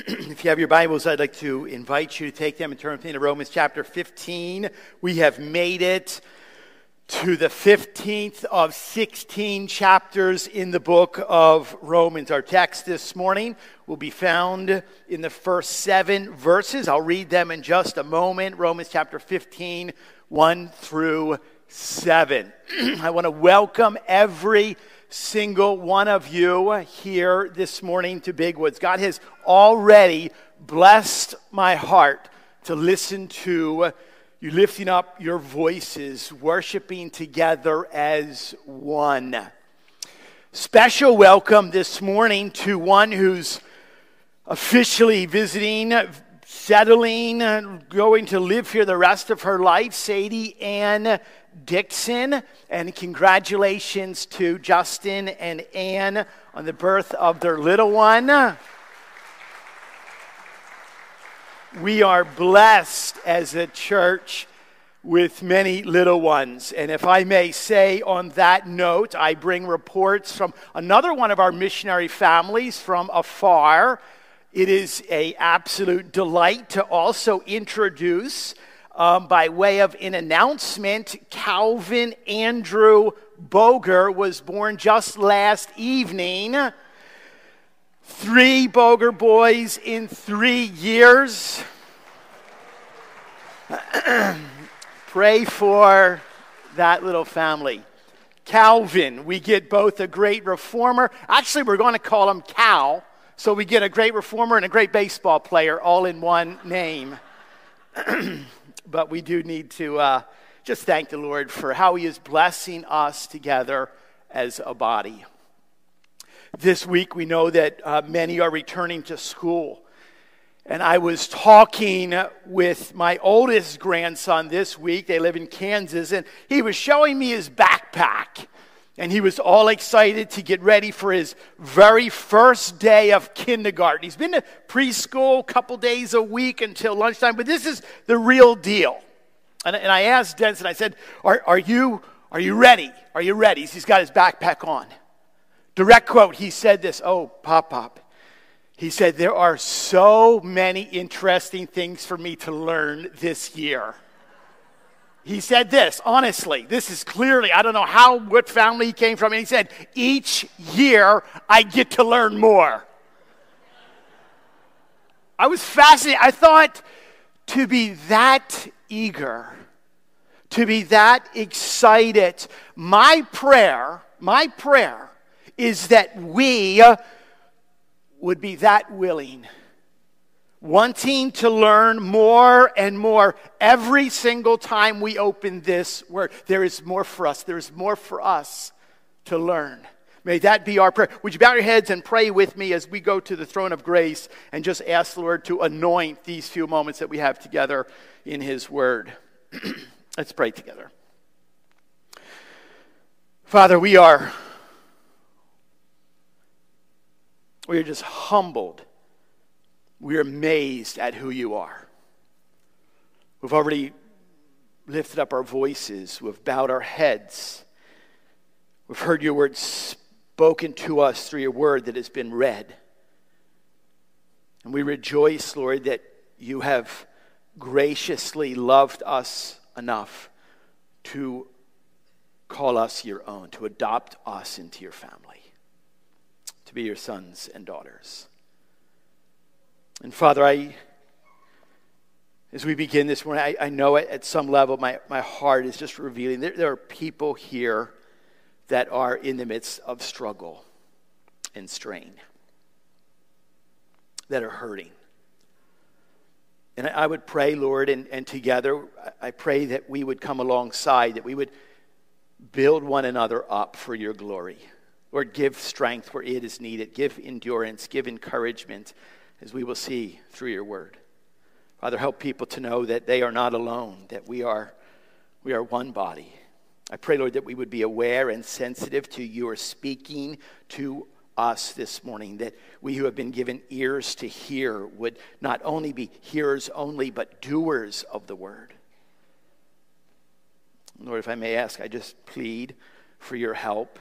if you have your Bibles, I'd like to invite you to take them and turn with me to Romans chapter 15. We have made it to the 15th of 16 chapters in the book of Romans. Our text this morning will be found in the first seven verses. I'll read them in just a moment. Romans chapter 15, 1 through 7. I want to welcome every single one of you here this morning to Big Woods. God has already blessed my heart to listen to you lifting up your voices, worshiping together as one. Special welcome this morning to one who's officially visiting, settling, going to live here the rest of her life, Sadie Ann Dixon. And congratulations to Justin and Ann on the birth of their little one. We are blessed as a church with many little ones. And if I may say on that note, I bring reports from another one of our missionary families from afar. It is a absolute delight to also introduce um, by way of an announcement, Calvin Andrew Boger was born just last evening. Three Boger boys in three years. Pray for that little family. Calvin, we get both a great reformer. Actually, we're going to call him Cal. So we get a great reformer and a great baseball player all in one name. but we do need to uh, just thank the Lord for how He is blessing us together as a body. This week, we know that uh, many are returning to school. And I was talking with my oldest grandson this week. They live in Kansas, and he was showing me his backpack. And he was all excited to get ready for his very first day of kindergarten. He's been to preschool a couple days a week until lunchtime, but this is the real deal. And, and I asked Denson, I said, are, are, you, are you ready? Are you ready? He's got his backpack on. Direct quote, he said this Oh, Pop Pop. He said, There are so many interesting things for me to learn this year. He said this, honestly, this is clearly, I don't know how, what family he came from, and he said, Each year I get to learn more. I was fascinated. I thought to be that eager, to be that excited, my prayer, my prayer is that we would be that willing, wanting to learn more and more every single time we open this word. There is more for us, there is more for us to learn. May that be our prayer. Would you bow your heads and pray with me as we go to the throne of grace and just ask the Lord to anoint these few moments that we have together in His Word? Let's pray together. Father, we are We are just humbled. We are amazed at who you are. We've already lifted up our voices, we've bowed our heads. We've heard your word spoken to us through your word that has been read. And we rejoice, Lord, that you have graciously loved us enough to call us your own, to adopt us into your family to be your sons and daughters. And Father, I, as we begin this morning, I, I know at some level, my, my heart is just revealing. There, there are people here that are in the midst of struggle and strain, that are hurting. And I, I would pray, Lord, and, and together, I pray that we would come alongside, that we would build one another up for your glory. Lord, give strength where it is needed. Give endurance. Give encouragement, as we will see through your word. Father, help people to know that they are not alone, that we are, we are one body. I pray, Lord, that we would be aware and sensitive to your speaking to us this morning, that we who have been given ears to hear would not only be hearers only, but doers of the word. Lord, if I may ask, I just plead for your help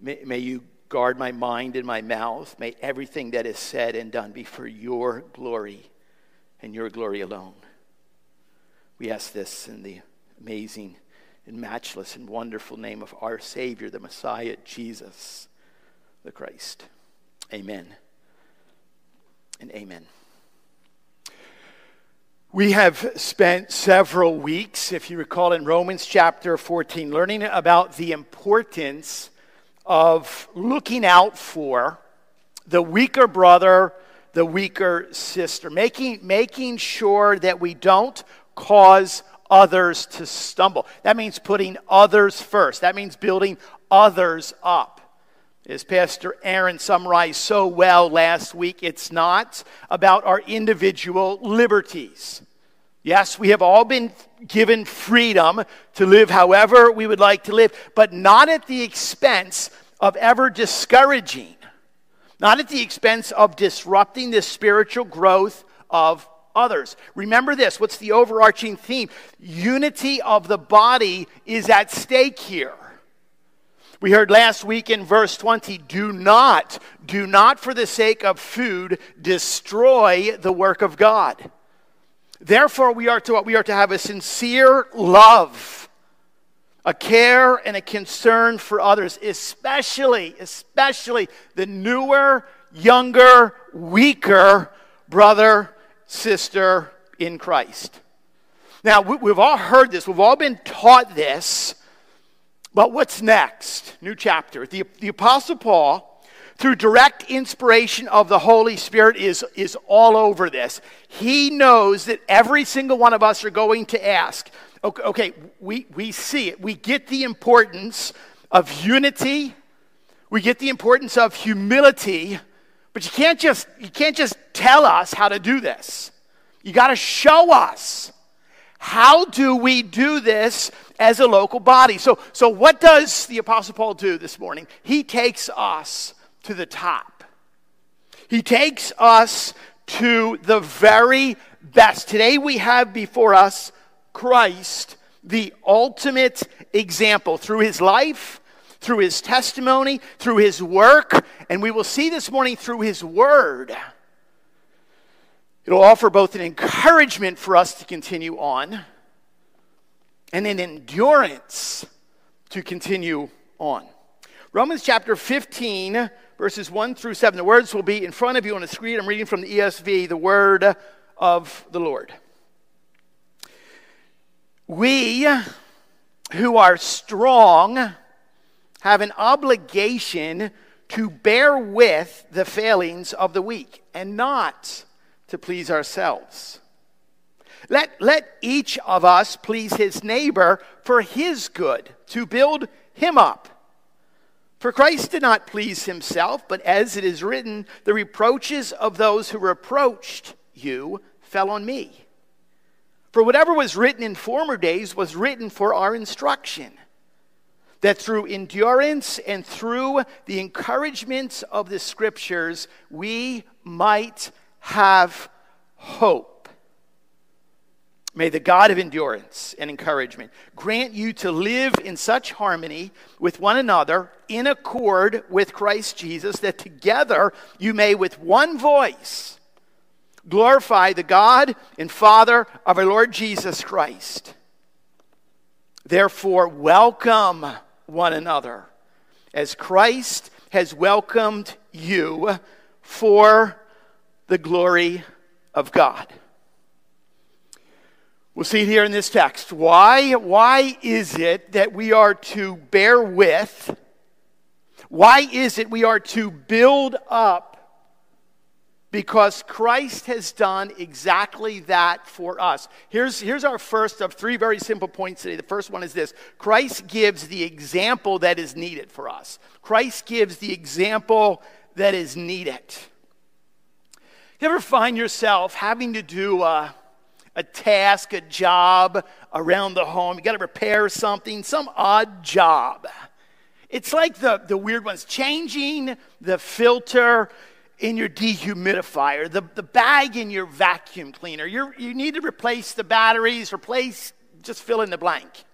May, may you guard my mind and my mouth. May everything that is said and done be for your glory and your glory alone. We ask this in the amazing and matchless and wonderful name of our Savior, the Messiah, Jesus the Christ. Amen and amen. We have spent several weeks, if you recall, in Romans chapter 14, learning about the importance of looking out for the weaker brother, the weaker sister, making, making sure that we don't cause others to stumble. That means putting others first, that means building others up. As Pastor Aaron summarized so well last week, it's not about our individual liberties. Yes, we have all been given freedom to live however we would like to live, but not at the expense of ever discouraging, not at the expense of disrupting the spiritual growth of others. Remember this what's the overarching theme? Unity of the body is at stake here. We heard last week in verse 20 do not, do not for the sake of food destroy the work of God. Therefore, we are to, we are to have a sincere love, a care and a concern for others, especially, especially the newer, younger, weaker brother, sister in Christ. Now, we've all heard this, we've all been taught this, but what's next? New chapter. The, the Apostle Paul through direct inspiration of the Holy Spirit is, is all over this. He knows that every single one of us are going to ask. Okay, okay we, we see it. We get the importance of unity. We get the importance of humility. But you can't just, you can't just tell us how to do this. You got to show us. How do we do this as a local body? So, so what does the Apostle Paul do this morning? He takes us to the top. He takes us to the very best. Today we have before us Christ, the ultimate example through his life, through his testimony, through his work, and we will see this morning through his word. It'll offer both an encouragement for us to continue on and an endurance to continue on. Romans chapter 15 verses 1 through 7. The words will be in front of you on the screen. I'm reading from the ESV, the word of the Lord. We who are strong have an obligation to bear with the failings of the weak and not to please ourselves. Let, let each of us please his neighbor for his good, to build him up. For Christ did not please himself, but as it is written, the reproaches of those who reproached you fell on me. For whatever was written in former days was written for our instruction, that through endurance and through the encouragement of the scriptures we might have hope. May the God of endurance and encouragement grant you to live in such harmony with one another, in accord with Christ Jesus, that together you may with one voice glorify the God and Father of our Lord Jesus Christ. Therefore, welcome one another as Christ has welcomed you for the glory of God. We'll see it here in this text. Why, why is it that we are to bear with? Why is it we are to build up? Because Christ has done exactly that for us. Here's, here's our first of three very simple points today. The first one is this Christ gives the example that is needed for us. Christ gives the example that is needed. You ever find yourself having to do a a task, a job around the home. You got to repair something, some odd job. It's like the, the weird ones changing the filter in your dehumidifier, the, the bag in your vacuum cleaner. you you need to replace the batteries, replace, just fill in the blank.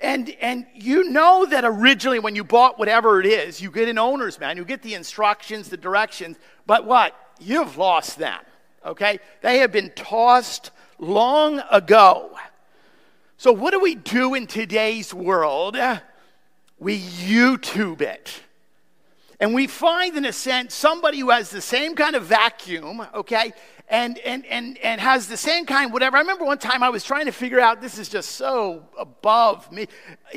And, and you know that originally when you bought whatever it is, you get an owner's manual, you get the instructions, the directions, but what? You've lost them, okay? They have been tossed long ago. So, what do we do in today's world? We YouTube it. And we find, in a sense, somebody who has the same kind of vacuum, okay, and, and, and, and has the same kind, whatever. I remember one time I was trying to figure out, this is just so above me.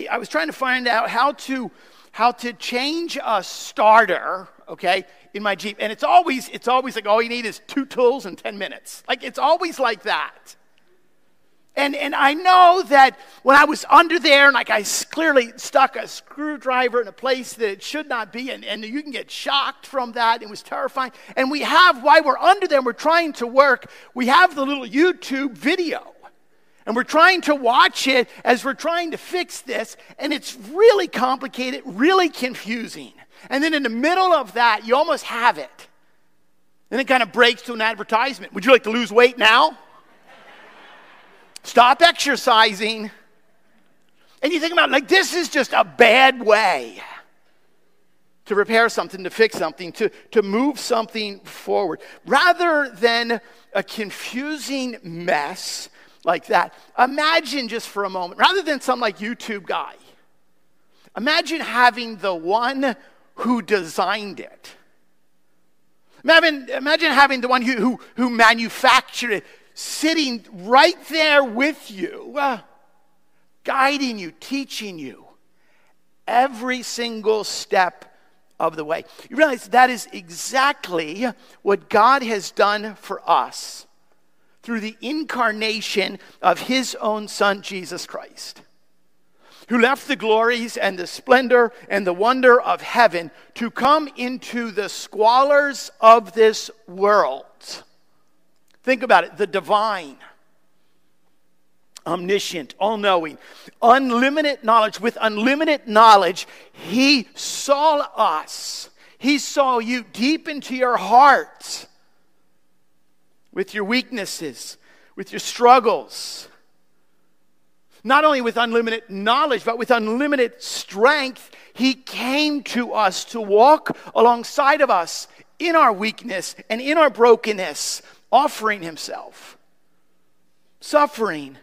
I was trying to find out how to, how to change a starter, okay, in my Jeep. And it's always, it's always like all you need is two tools and 10 minutes. Like it's always like that. And, and I know that when I was under there, and like I clearly stuck a screwdriver in a place that it should not be, and, and you can get shocked from that. It was terrifying. And we have, while we're under there, we're trying to work, we have the little YouTube video. And we're trying to watch it as we're trying to fix this, and it's really complicated, really confusing. And then in the middle of that, you almost have it. Then it kind of breaks to an advertisement. Would you like to lose weight now? Stop exercising. And you think about it, like this is just a bad way to repair something, to fix something, to, to move something forward. Rather than a confusing mess like that, imagine just for a moment, rather than some like YouTube guy, imagine having the one who designed it. Imagine, imagine having the one who, who, who manufactured it sitting right there with you, uh, guiding you, teaching you every single step of the way. You realize that is exactly what God has done for us through the incarnation of his own Son, Jesus Christ who left the glories and the splendor and the wonder of heaven to come into the squalors of this world. Think about it. The divine, omniscient, all knowing, unlimited knowledge. With unlimited knowledge, He saw us, He saw you deep into your heart with your weaknesses, with your struggles. Not only with unlimited knowledge, but with unlimited strength, He came to us to walk alongside of us in our weakness and in our brokenness, offering Himself, suffering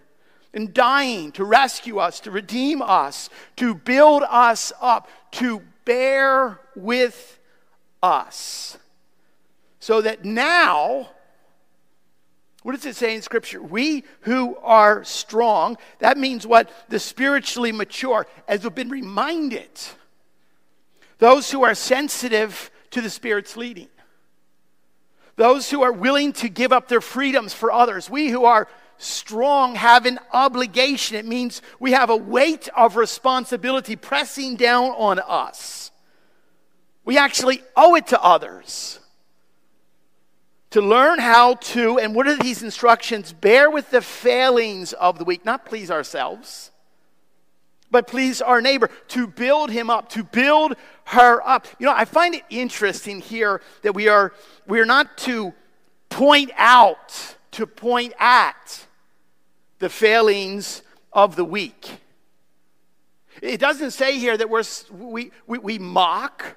and dying to rescue us, to redeem us, to build us up, to bear with us. So that now, what does it say in Scripture? We who are strong, that means what? The spiritually mature, as we've been reminded. Those who are sensitive to the Spirit's leading. Those who are willing to give up their freedoms for others. We who are strong have an obligation. It means we have a weight of responsibility pressing down on us. We actually owe it to others to learn how to, and what are these instructions? Bear with the failings of the weak, not please ourselves, but please our neighbor, to build him up, to build her up. You know, I find it interesting here that we are, we are not to point out, to point at the failings of the weak. It doesn't say here that we're, we, we, we mock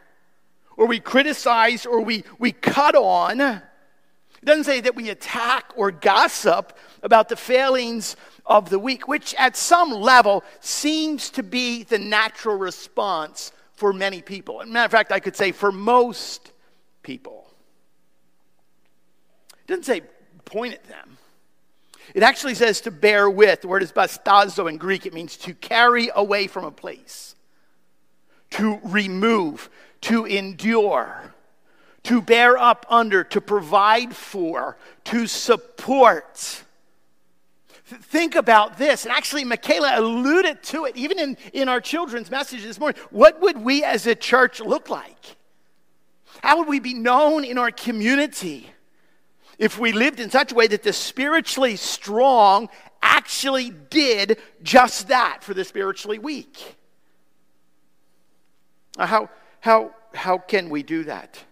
or we criticize or we, we cut on it doesn't say that we attack or gossip about the failings of the weak, which at some level seems to be the natural response for many people. As matter of fact, I could say for most people. It doesn't say point at them. It actually says to bear with. The word is bastazo in Greek. It means to carry away from a place, to remove, to endure to bear up under, to provide for, to support. Think about this. And actually, Michaela alluded to it even in, in our children's message this morning. What would we as a church look like? How would we be known in our community if we lived in such a way that the spiritually strong actually did just that for the spiritually weak? How, how, how can we do that?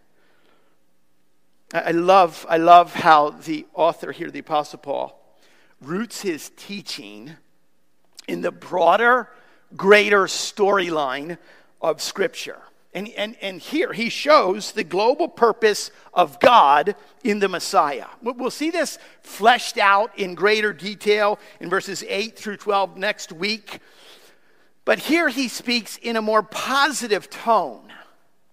I love, I love how the author here, the Apostle Paul, roots his teaching in the broader greater storyline of Scripture. And, and, and here he shows the global purpose of God in the Messiah. We'll see this fleshed out in greater detail in verses 8 through 12 next week. But here he speaks in a more positive tone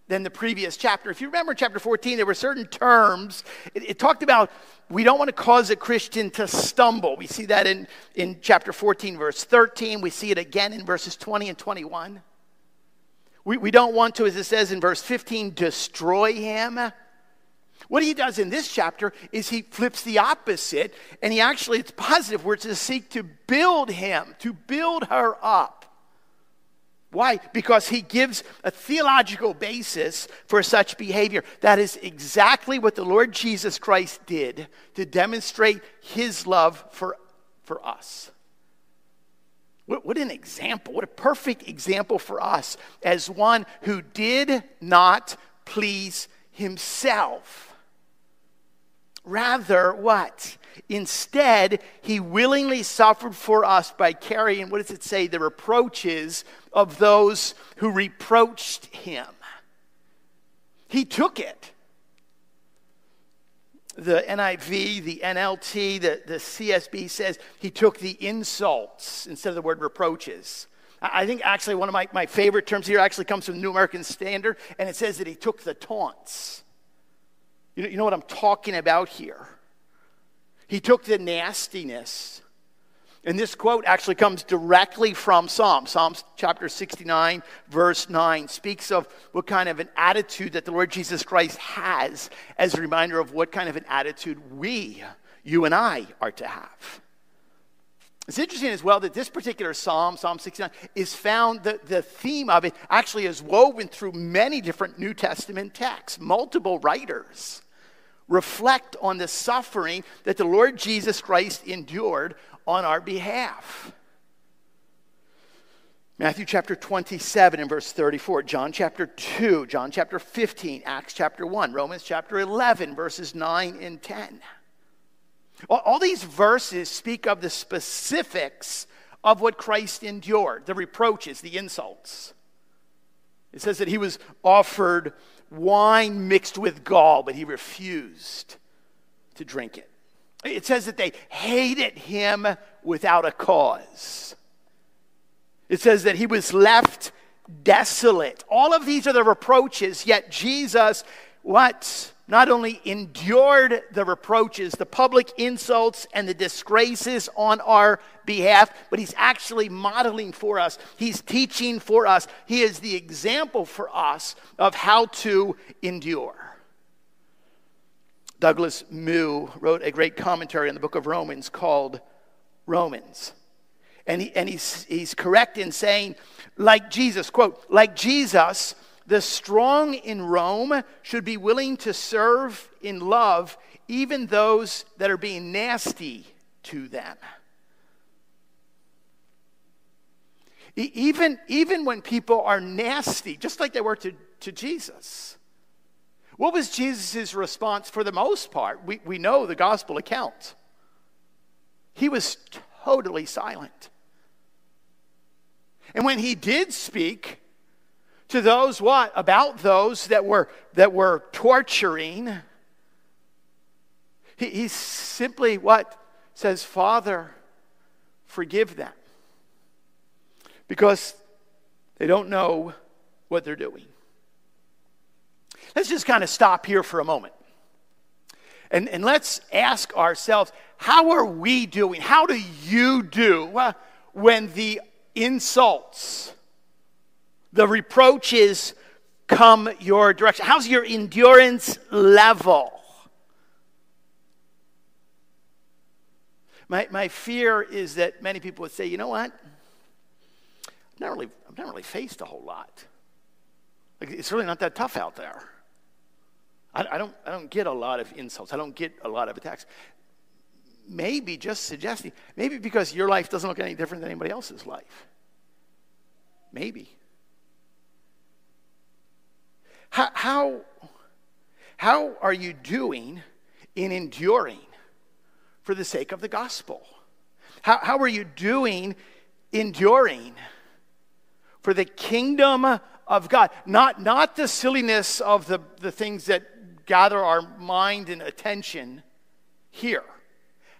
than the previous chapter. If you remember chapter 14, there were certain terms. It, it, talked about we don't want to cause a Christian to stumble. We see that in, in chapter 14, verse 13. We see it again in verses 20 and 21. We, we don't want to, as it says in verse 15, destroy him. What he does in this chapter is he flips the opposite, and he actually, it's positive, where to seek to build him, to build her up. Why? Because he gives a theological basis for such behavior. That is exactly what the Lord Jesus Christ did to demonstrate his love for, for us. What, what, an example. What a perfect example for us as one who did not please himself. Rather, what? Instead, he willingly suffered for us by carrying, what does it say, the reproaches of those who reproached him. He took it the NIV, the NLT, the, the CSB says he took the insults instead of the word reproaches. I think actually one of my, my favorite terms here actually comes from the New American Standard, and it says that he took the taunts. You know, you know what I'm talking about here? He took the nastiness and this quote actually comes directly from Psalms. Psalms chapter 69, verse 9, speaks of what kind of an attitude that the Lord Jesus Christ has as a reminder of what kind of an attitude we, you and I, are to have. It's interesting as well that this particular psalm, Psalm 69, is found, the, the theme of it actually is woven through many different New Testament texts. Multiple writers reflect on the suffering that the Lord Jesus Christ endured on our behalf. Matthew chapter 27 and verse 34, John chapter 2, John chapter 15, Acts chapter 1, Romans chapter 11, verses 9 and 10. All, all these verses speak of the specifics of what Christ endured the reproaches, the insults. It says that he was offered wine mixed with gall, but he refused to drink it. It says that they hated him without a cause. It says that he was left desolate. All of these are the reproaches, yet Jesus, what? Not only endured the reproaches, the public insults, and the disgraces on our behalf, but he's actually modeling for us. He's teaching for us. He is the example for us of how to endure. Douglas Moo wrote a great commentary on the book of Romans called Romans. And, he, and he's, he's correct in saying, like Jesus, quote, like Jesus, the strong in Rome should be willing to serve in love even those that are being nasty to them. Even, even when people are nasty, just like they were to, to Jesus. What was Jesus' response for the most part? We, we know the gospel account. He was totally silent. And when he did speak to those what? About those that were that were torturing, he, he simply what? Says, Father, forgive them. Because they don't know what they're doing. Let's just kind of stop here for a moment. And, and let's ask ourselves how are we doing? How do you do uh, when the insults, the reproaches come your direction? How's your endurance level? My, my fear is that many people would say, you know what? I've not really, I've not really faced a whole lot. Like, it's really not that tough out there. I, I, don't, I don't get a lot of insults. I don't get a lot of attacks. Maybe just suggesting, maybe because your life doesn't look any different than anybody else's life. Maybe. How, how, how are you doing in enduring for the sake of the gospel? How, how are you doing enduring for the kingdom of God. Not, not the silliness of the, the things that gather our mind and attention here.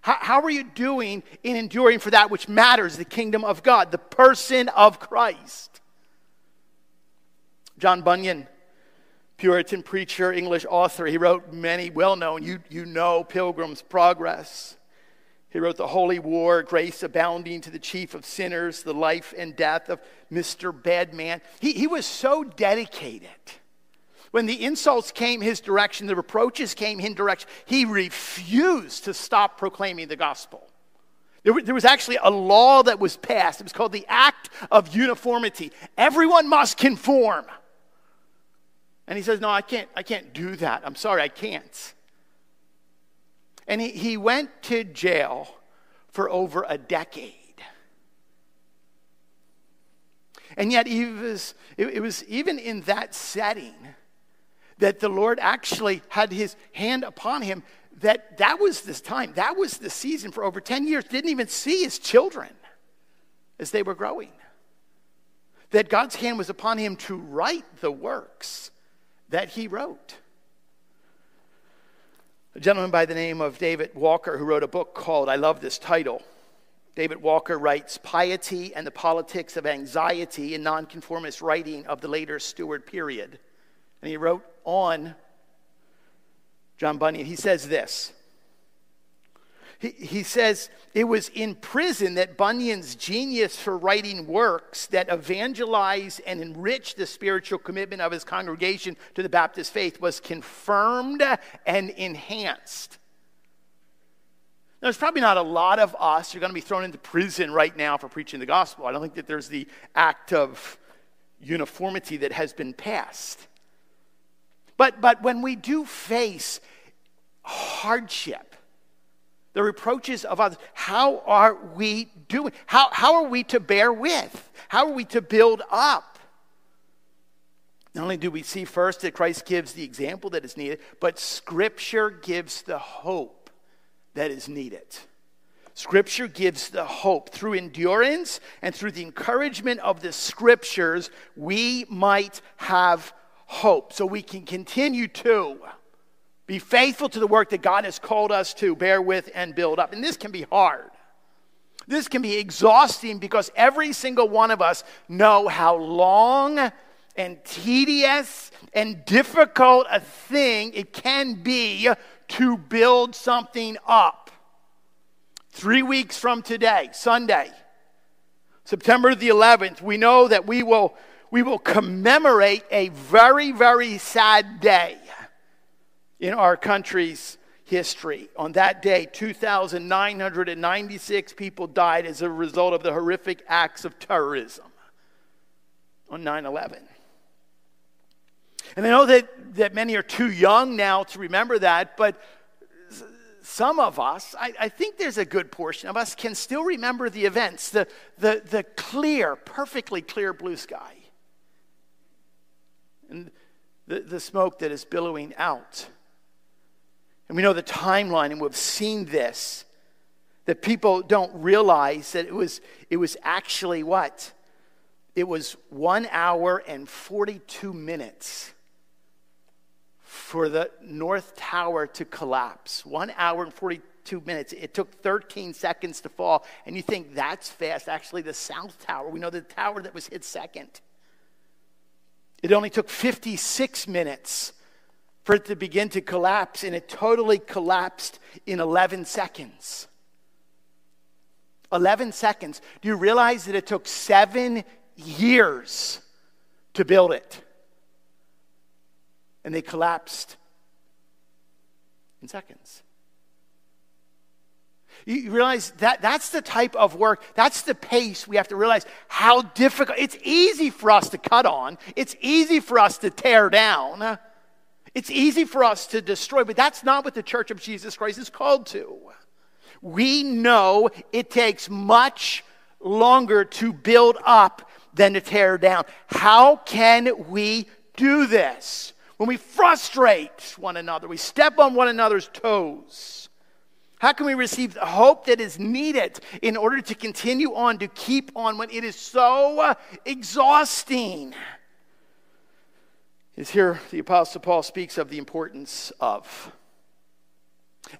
How, how are you doing in enduring for that which matters, the kingdom of God, the person of Christ? John Bunyan, Puritan preacher, English author, he wrote many well known, you, you know, Pilgrim's Progress. He wrote The Holy War, Grace Abounding to the Chief of Sinners, The Life and Death of Mr. Badman. He, he was so dedicated. When the insults came his direction, the reproaches came his direction, he refused to stop proclaiming the gospel. There, there was actually a law that was passed. It was called the Act of Uniformity. Everyone must conform. And he says, No, I can't, I can't do that. I'm sorry, I can't. And he, he went to jail for over a decade. And yet, it was, it, it was even in that setting that the Lord actually had his hand upon him. That that was this time, that was the season for over 10 years, didn't even see his children as they were growing. That God's hand was upon him to write the works that he wrote a gentleman by the name of David Walker who wrote a book called, I love this title. David Walker writes Piety and the Politics of Anxiety in Nonconformist Writing of the Later Stuart Period. And he wrote on John Bunyan. He says this he, he says it was in prison that Bunyan's genius for writing works that evangelize and enrich the spiritual commitment of his congregation to the Baptist faith was confirmed and enhanced. Now, there's probably not a lot of us who are going to be thrown into prison right now for preaching the gospel. I don't think that there's the act of uniformity that has been passed. But, but when we do face hardship, the reproaches of others. How are we doing? How, how are we to bear with? How are we to build up? Not only do we see first that Christ gives the example that is needed, but Scripture gives the hope that is needed. Scripture gives the hope. Through endurance and through the encouragement of the Scriptures, we might have hope so we can continue to be faithful to the work that God has called us to, bear with and build up. And this can be hard. This can be exhausting because every single one of us know how long and tedious and difficult a thing it can be to build something up. Three weeks from today, Sunday, September the 11th, we know that we will, we will commemorate a very, very sad day in our country's history. On that day, 2,996 people died as a result of the horrific acts of terrorism on 9 11. And I know that, that many are too young now to remember that, but some of us, I, I, think there's a good portion of us, can still remember the events, the, the, the clear, perfectly clear blue sky, and the, the smoke that is billowing out and we know the timeline, and we've seen this that people don't realize that it was, it was actually what? It was one hour and 42 minutes for the North Tower to collapse. One hour and 42 minutes. It took 13 seconds to fall. And you think that's fast. Actually, the South Tower, we know the tower that was hit second. It only took 56 minutes for it to begin to collapse, and it totally collapsed in 11 seconds. 11 seconds. Do you realize that it took seven years to build it? And they collapsed in seconds. You realize that that's the type of work, that's the pace we have to realize how difficult. It's easy for us to cut on, it's easy for us to tear down. It's easy for us to destroy, but that's not what the church of Jesus Christ is called to. We know it takes much longer to build up than to tear down. How can we do this? When we frustrate one another, we step on one another's toes. How can we receive the hope that is needed in order to continue on, to keep on when it is so exhausting? Is here the Apostle Paul speaks of the importance of.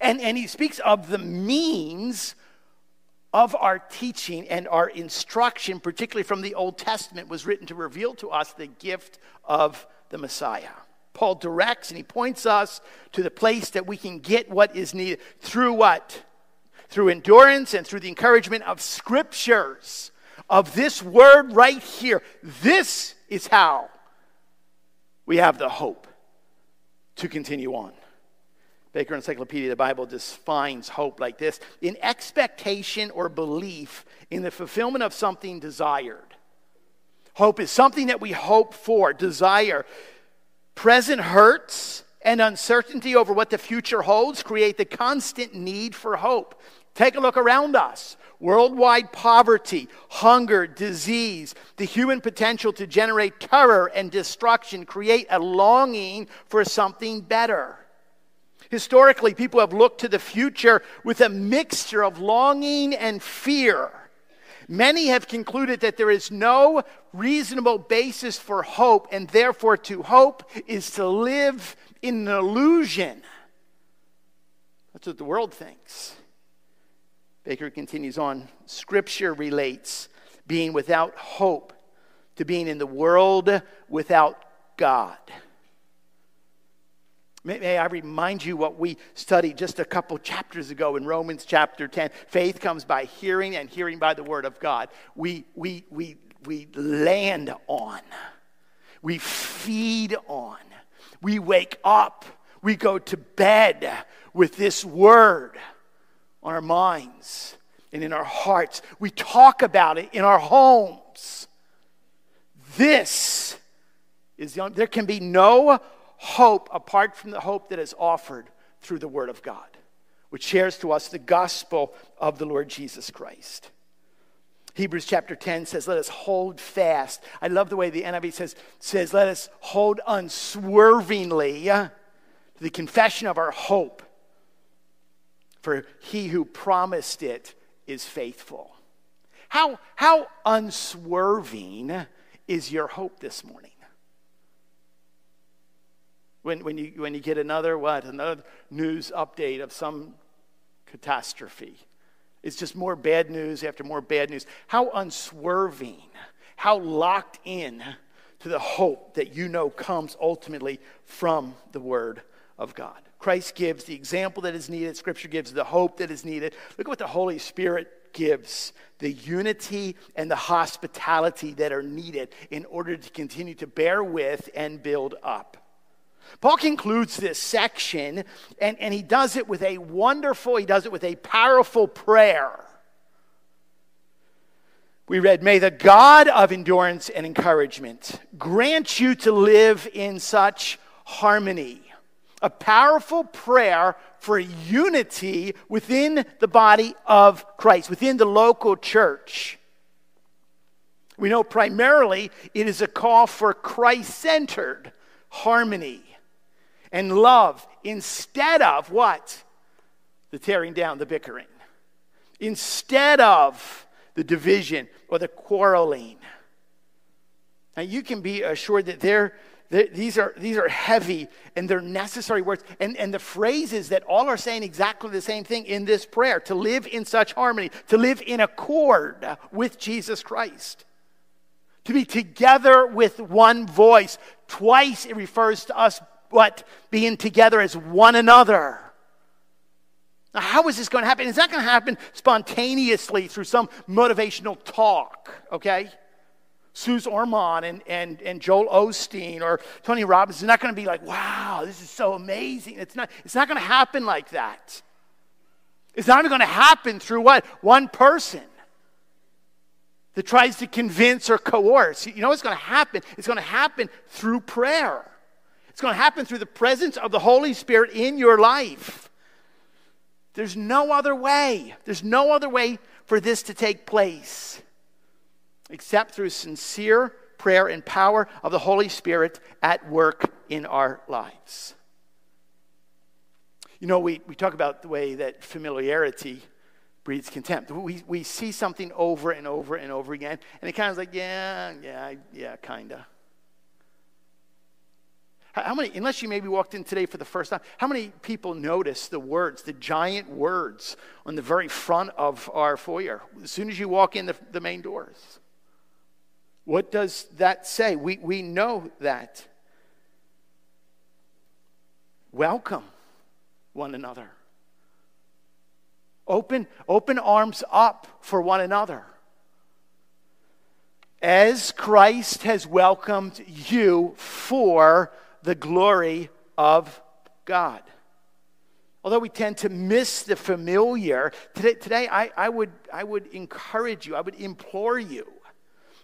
And, and he speaks of the means of our teaching and our instruction, particularly from the Old Testament, was written to reveal to us the gift of the Messiah. Paul directs and he points us to the place that we can get what is needed through what? Through endurance and through the encouragement of scriptures, of this word right here. This is how we have the hope to continue on. Baker Encyclopedia of the Bible defines hope like this in expectation or belief in the fulfillment of something desired. Hope is something that we hope for, desire. Present hurts and uncertainty over what the future holds create the constant need for hope. Take a look around us. Worldwide poverty, hunger, disease, the human potential to generate terror and destruction create a longing for something better. Historically, people have looked to the future with a mixture of longing and fear. Many have concluded that there is no reasonable basis for hope, and therefore to hope is to live in an illusion. That's what the world thinks. Baker continues on Scripture relates being without hope to being in the world without God. May, I remind you what we studied just a couple chapters ago in Romans chapter 10. Faith comes by hearing, and hearing by the word of God. We, we, we, we land on, we feed on, we wake up, we go to bed with this word on our minds and in our hearts. We talk about it in our homes. This is the, there can be no hope apart from the hope that is offered through the Word of God, which shares to us the gospel of the Lord Jesus Christ. Hebrews chapter 10 says, Let us hold fast. I love the way the NIV says, says Let us hold unswervingly to the confession of our hope. For he who promised it is faithful. How, how unswerving is your hope this morning? When, when, you, when you get another what? Another news update of some catastrophe. It's just more bad news after more bad news. How unswerving, how locked in to the hope that you know comes ultimately from the Word of God. Christ gives the example that is needed, Scripture gives the hope that is needed. Look at what the Holy Spirit gives the unity and the hospitality that are needed in order to continue to bear with and build up. Paul concludes this section, and, and he does it with a wonderful, he does it with a powerful prayer. We read, May the God of endurance and encouragement grant you to live in such harmony. A powerful prayer for unity within the body of Christ, within the local church. We know primarily it is a call for Christ centered harmony and love instead of what? The tearing down, the bickering. Instead of the division or the quarreling. Now, you can be assured that they're, they're, these, are, these are heavy and they're necessary words. And, and the phrases that all are saying exactly the same thing in this prayer to live in such harmony, to live in accord with Jesus Christ, to be together with one voice. Twice it refers to us what? Being together as one another. Now, how is this going to happen? It's not going to happen spontaneously through some motivational talk, okay? Suze Orman and, and, and Joel Osteen or Tony Robbins is not going to be like, wow, this is so amazing. It's not, it's not going to happen like that. It's not even going to happen through what? One person that tries to convince or coerce. You know what's going to happen? It's going to happen through prayer. It's going to happen through the presence of the Holy Spirit in your life. There's no other way. There's no other way for this to take place except through sincere prayer and power of the Holy Spirit at work in our lives. You know, we, we talk about the way that familiarity breeds contempt. We, we see something over and over and over again, and it kind of like, yeah, yeah, yeah, kind of. How many, unless you maybe walked in today for the first time, how many people notice the words, the giant words on the very front of our foyer as soon as you walk in the, the main doors? What does that say? We, we know that. Welcome one another. Open, open arms up for one another. As Christ has welcomed you for the glory of God. Although we tend to miss the familiar, today, today I, I, would, I would encourage you, I would implore you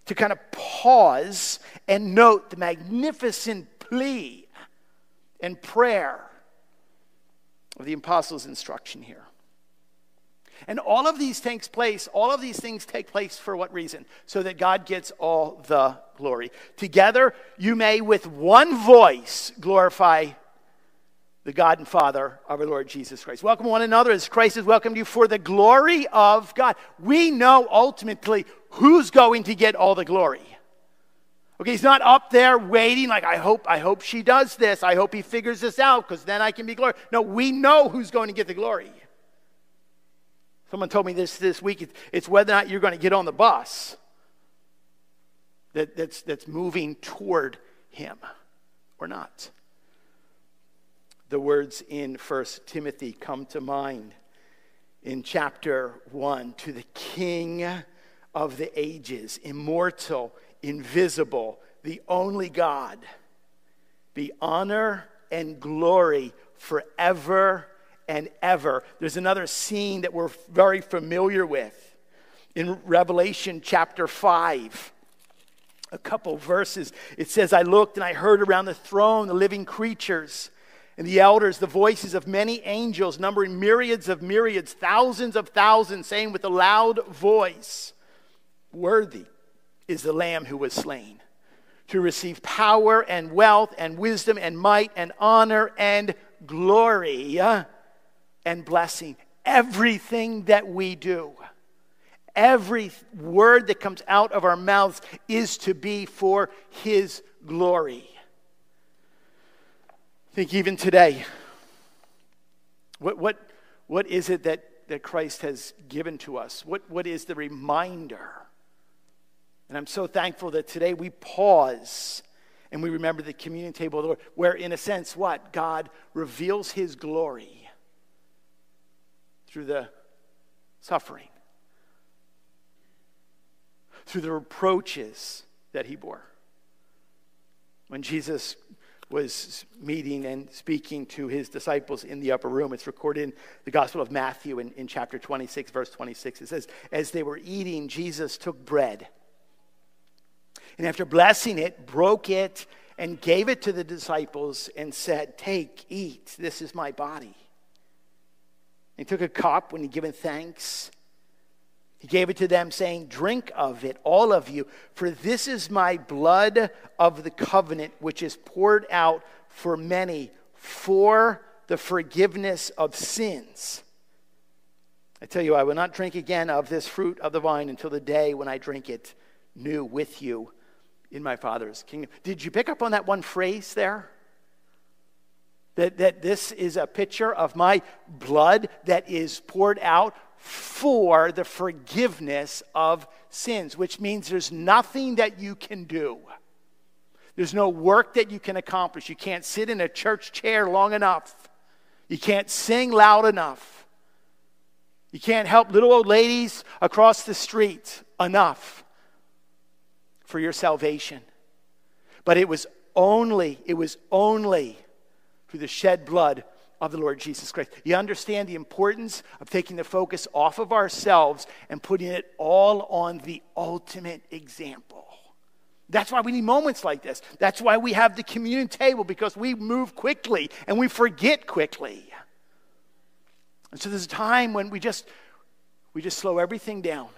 to kind of pause and note the magnificent plea and prayer of the apostles' instruction here. And all of these takes place, all of these things take place for what reason? So that God gets all the glory. Together, you may with one voice glorify the God and Father of our Lord Jesus Christ. Welcome one another as Christ has welcomed you for the glory of God. We know ultimately who's going to get all the glory. Okay, he's not up there waiting like I hope I hope she does this. I hope he figures this out because then I can be glory. No, we know who's going to get the glory. Someone told me this this week. It's whether or not you're going to get on the bus that, that's, that's moving toward him or not. The words in First Timothy come to mind in chapter 1 to the King of the ages, immortal, invisible, the only God, be honor and glory forever and ever. There's another scene that we're very familiar with in Revelation chapter 5. A couple verses. It says, I looked and I heard around the throne the living creatures and the elders the voices of many angels, numbering myriads of myriads, thousands of thousands, saying with a loud voice, Worthy is the Lamb who was slain to receive power and wealth and wisdom and might and honor and glory and blessing. Everything that we do, every word that comes out of our mouths is to be for His glory. Think even today, what, what, what is it that, that Christ has given to us? What, what is the reminder? And I'm so thankful that today we pause and we remember the communion table of the Lord, where, in a sense, what? God reveals His glory through the suffering, through the reproaches that he bore. When Jesus was meeting and speaking to his disciples in the upper room. It's recorded in the Gospel of Matthew in, in chapter 26, verse 26. It says, As they were eating, Jesus took bread. And after blessing it, broke it and gave it to the disciples and said, Take, eat, this is my body. He took a cup when he given thanks. He gave it to them, saying, Drink of it, all of you, for this is my blood of the covenant, which is poured out for many for the forgiveness of sins. I tell you, I will not drink again of this fruit of the vine until the day when I drink it new with you in my Father's kingdom. Did you pick up on that one phrase there? That, that this is a picture of my blood that is poured out for the forgiveness of sins, which means there's nothing that you can do. There's no work that you can accomplish. You can't sit in a church chair long enough. You can't sing loud enough. You can't help little old ladies across the street enough for your salvation. But it was only, it was only through the shed blood of the Lord Jesus Christ. You understand the importance of taking the focus off of ourselves and putting it all on the ultimate example. That's why we need moments like this. That's why we have the communion table because we move quickly and we forget quickly. And so there's a time when we just we just slow everything down.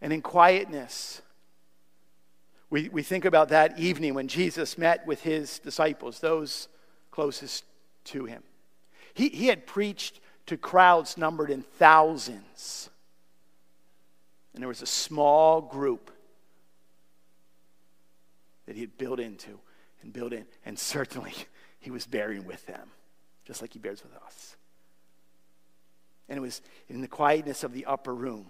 And in quietness, We, we think about that evening when Jesus met with his disciples, those closest to him. He, he had preached to crowds numbered in thousands. And there was a small group that he had built into and built in. And certainly he was bearing with them, just like he bears with us. And it was in the quietness of the upper room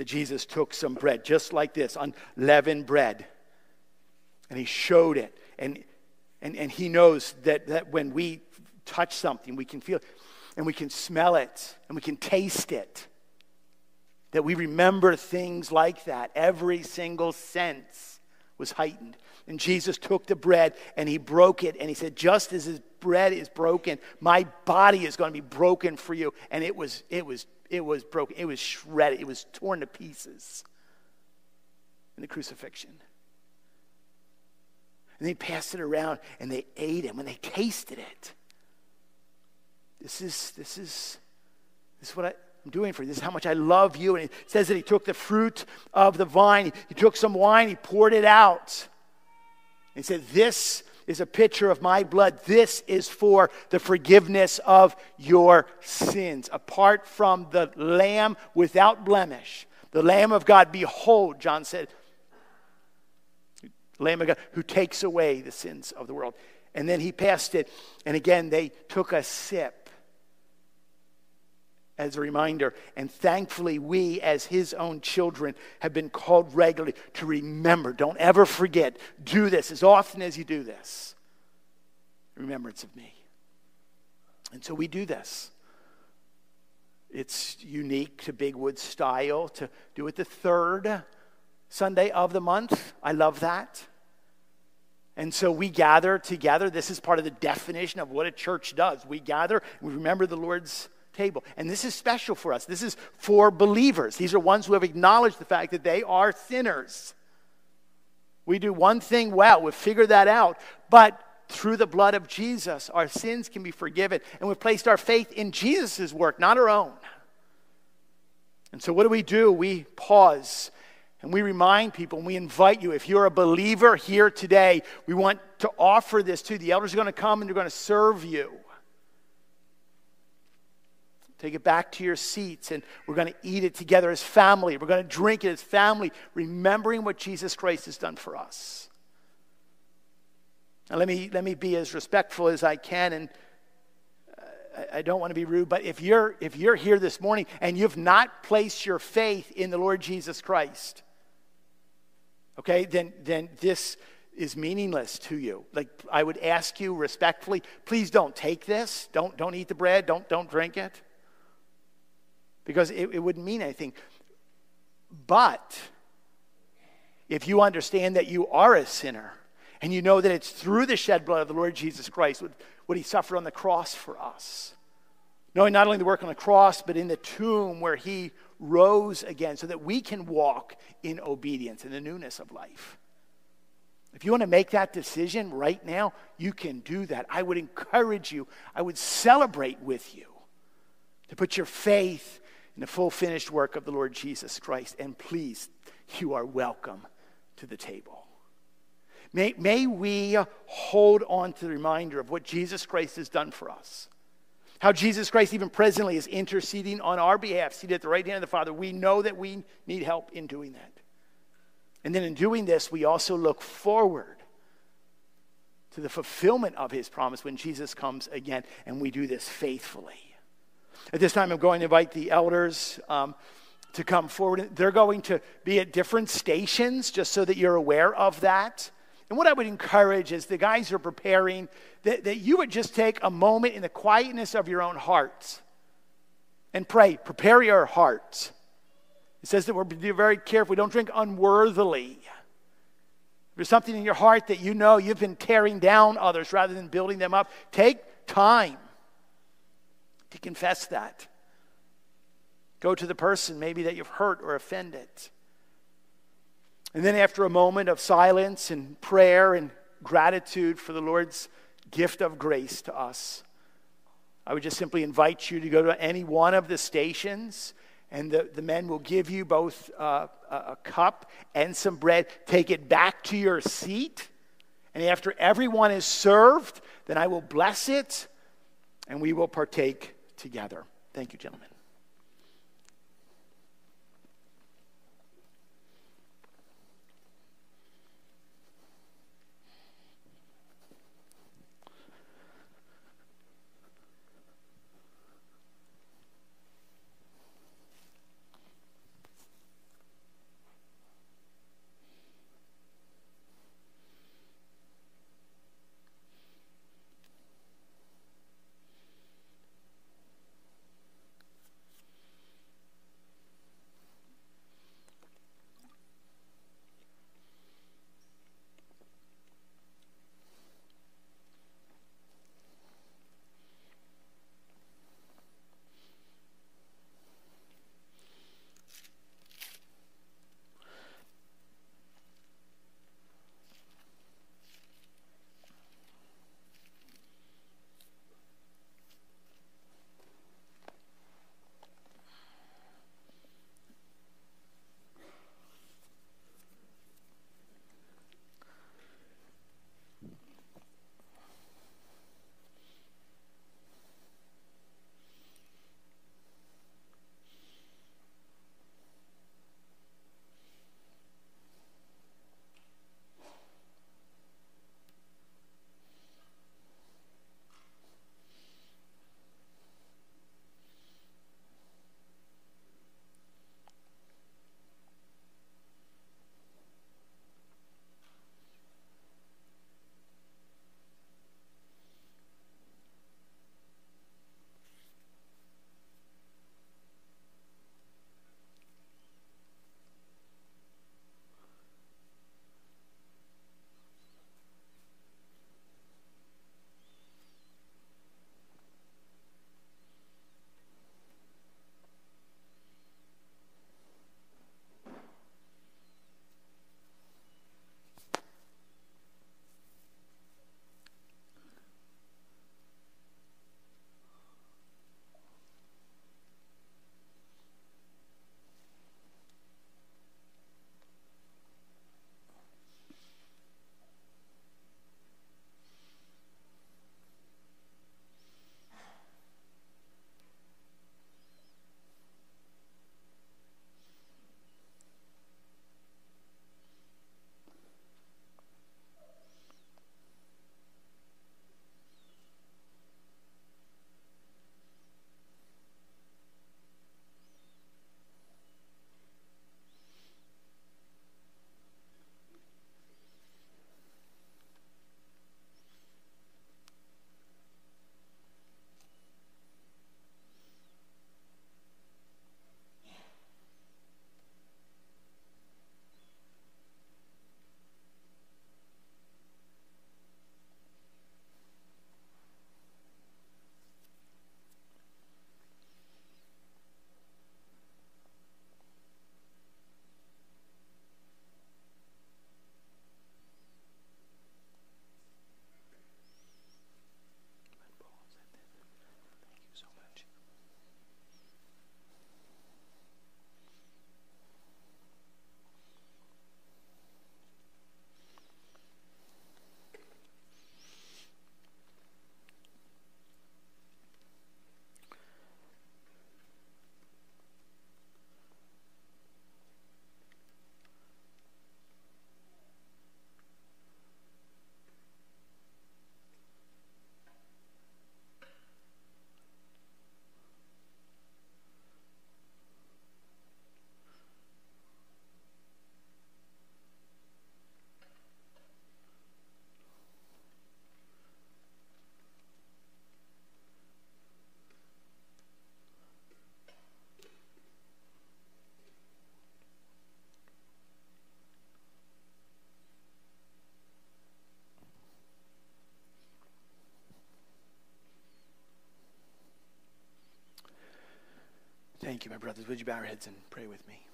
that Jesus took some bread, just like this, unleavened bread, and he showed it. And, and, and he knows that, that when we touch something, we can feel it, and we can smell it, and we can taste it. That we remember things like that. Every single sense was heightened. And Jesus took the bread and he broke it, and he said, Just as his bread is broken, my body is going to be broken for you. And it was, it was it was broken, it was shredded, it was torn to pieces in the crucifixion. And they passed it around and they ate it when they tasted it. This is this is this is what I, I'm doing for you. This is how much I love you. And it says that he took the fruit of the vine, he took some wine, he poured it out. And he said, This is a picture of my blood. This is for the forgiveness of your sins. Apart from the Lamb without blemish, the Lamb of God, behold, John said, Lamb of God who takes away the sins of the world. And then he passed it, and again they took a sip as a reminder. And thankfully, we, as his own children, have been called regularly to remember. Don't ever forget. Do this as often as you do this. Remembrance of me. And so we do this. It's unique to Big Wood style to do it the third Sunday of the month. I love that. And so we gather together. This is part of the definition of what a church does. We gather, we remember the Lord's table. And this is special for us. This is for believers. These are ones who have acknowledged the fact that they are sinners. We do one thing well, we've figured that out. But through the blood of Jesus, our sins can be forgiven. And we've placed our faith in Jesus' work, not our own. And so, what do we do? We pause and we remind people and we invite you. If you're a believer here today, we want to offer this to you. The elders are going to come and they're going to serve you. Take it back to your seats, and we're going to eat it together as family. We're going to drink it as family, remembering what Jesus Christ has done for us. Now, let me, let me be as respectful as I can, and uh, I, I don't want to be rude, but if you're, if you're here this morning and you've not placed your faith in the Lord Jesus Christ, okay, then, then this is meaningless to you. Like I would ask you respectfully, please don't take this. Don't, don't eat the bread. Don't, don't drink it because it, it wouldn't mean anything. But if you understand that you are a sinner and you know that it's through the shed blood of the Lord Jesus Christ, what, what he suffered on the cross for us, knowing not only the work on the cross, but in the tomb where he rose again so that we can walk in obedience in the newness of life. If you want to make that decision right now, you can do that. I would encourage you, I would celebrate with you to put your faith in the full finished work of the Lord Jesus Christ. And please, you are welcome to the table. May, may we hold on to the reminder of what Jesus Christ has done for us. How Jesus Christ, even presently, is interceding on our behalf, seated at the right hand of the Father. We know that we need help in doing that. And then in doing this, we also look forward to the fulfillment of his promise when Jesus comes again, and we do this faithfully. At this time, I'm going to invite the elders um, to come forward. They're going to be at different stations just so that you're aware of that. And what I would encourage is the guys are preparing that, that you would just take a moment in the quietness of your own hearts and pray. Prepare your hearts. It says that we're to be very careful. We don't drink unworthily. If there's something in your heart that you know you've been tearing down others rather than building them up, take time to confess that. Go to the person maybe that you've hurt or offended. And then, after a moment of silence and prayer and gratitude for the Lord's gift of grace to us, I would just simply invite you to go to any one of the stations and the, the men will give you both uh, a, a cup and some bread. Take it back to your seat. And after everyone is served, then I will bless it and we will partake together. Thank you, gentlemen. Thank you, my brothers. Would you bow your heads and pray with me?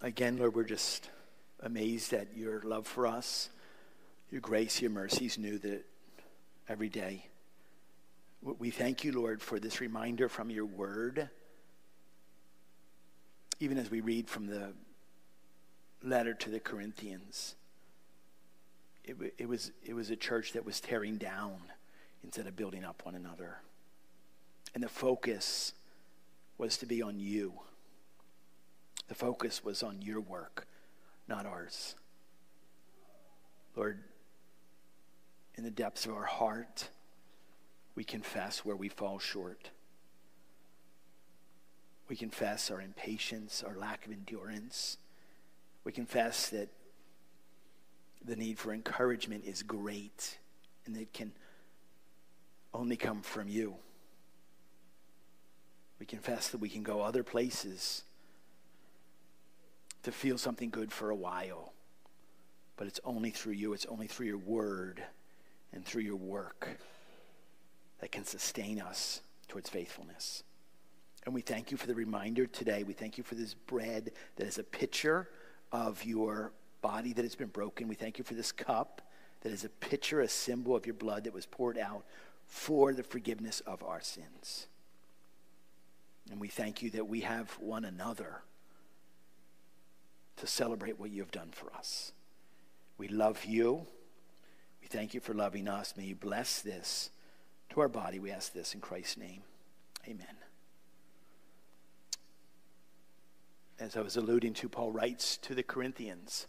Again, Lord, we're just amazed at your love for us, your grace, your mercies, new that every day. We thank you, Lord, for this reminder from your word even as we read from the letter to the Corinthians, it, it, was, it was a church that was tearing down instead of building up one another. And the focus was to be on you. The focus was on your work, not ours. Lord, in the depths of our heart, we confess where we fall short. We confess our impatience, our lack of endurance. We confess that the need for encouragement is great and it can only come from you. We confess that we can go other places to feel something good for a while, but it's only through you, it's only through your word and through your work that can sustain us towards faithfulness. And we thank you for the reminder today. We thank you for this bread that is a picture of your body that has been broken. We thank you for this cup that is a picture, a symbol of your blood that was poured out for the forgiveness of our sins. And we thank you that we have one another to celebrate what you have done for us. We love you. We thank you for loving us. May you bless this to our body. We ask this in Christ's name. Amen. As I was alluding to, Paul writes to the Corinthians,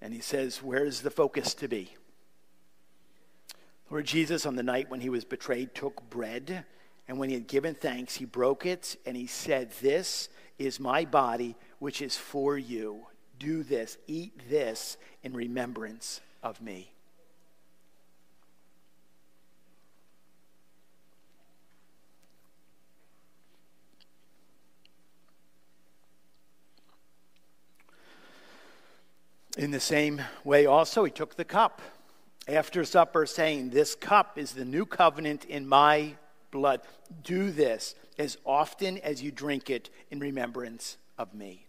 and he says, Where is the focus to be? Lord Jesus, on the night when he was betrayed, took bread, and when he had given thanks, he broke it, and he said, This is my body, which is for you. Do this, eat this in remembrance of me. In the same way, also, he took the cup after supper, saying, This cup is the new covenant in my blood. Do this as often as you drink it in remembrance of me.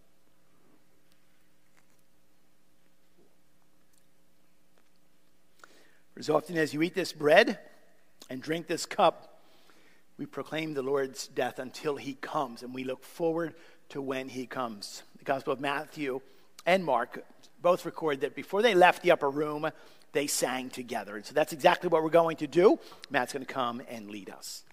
For as often as you eat this bread and drink this cup, we proclaim the Lord's death until he comes, and we look forward to when he comes. The Gospel of Matthew and Mark both record that before they left the upper room, they sang together. And so that's exactly what we're going to do. Matt's going to come and lead us.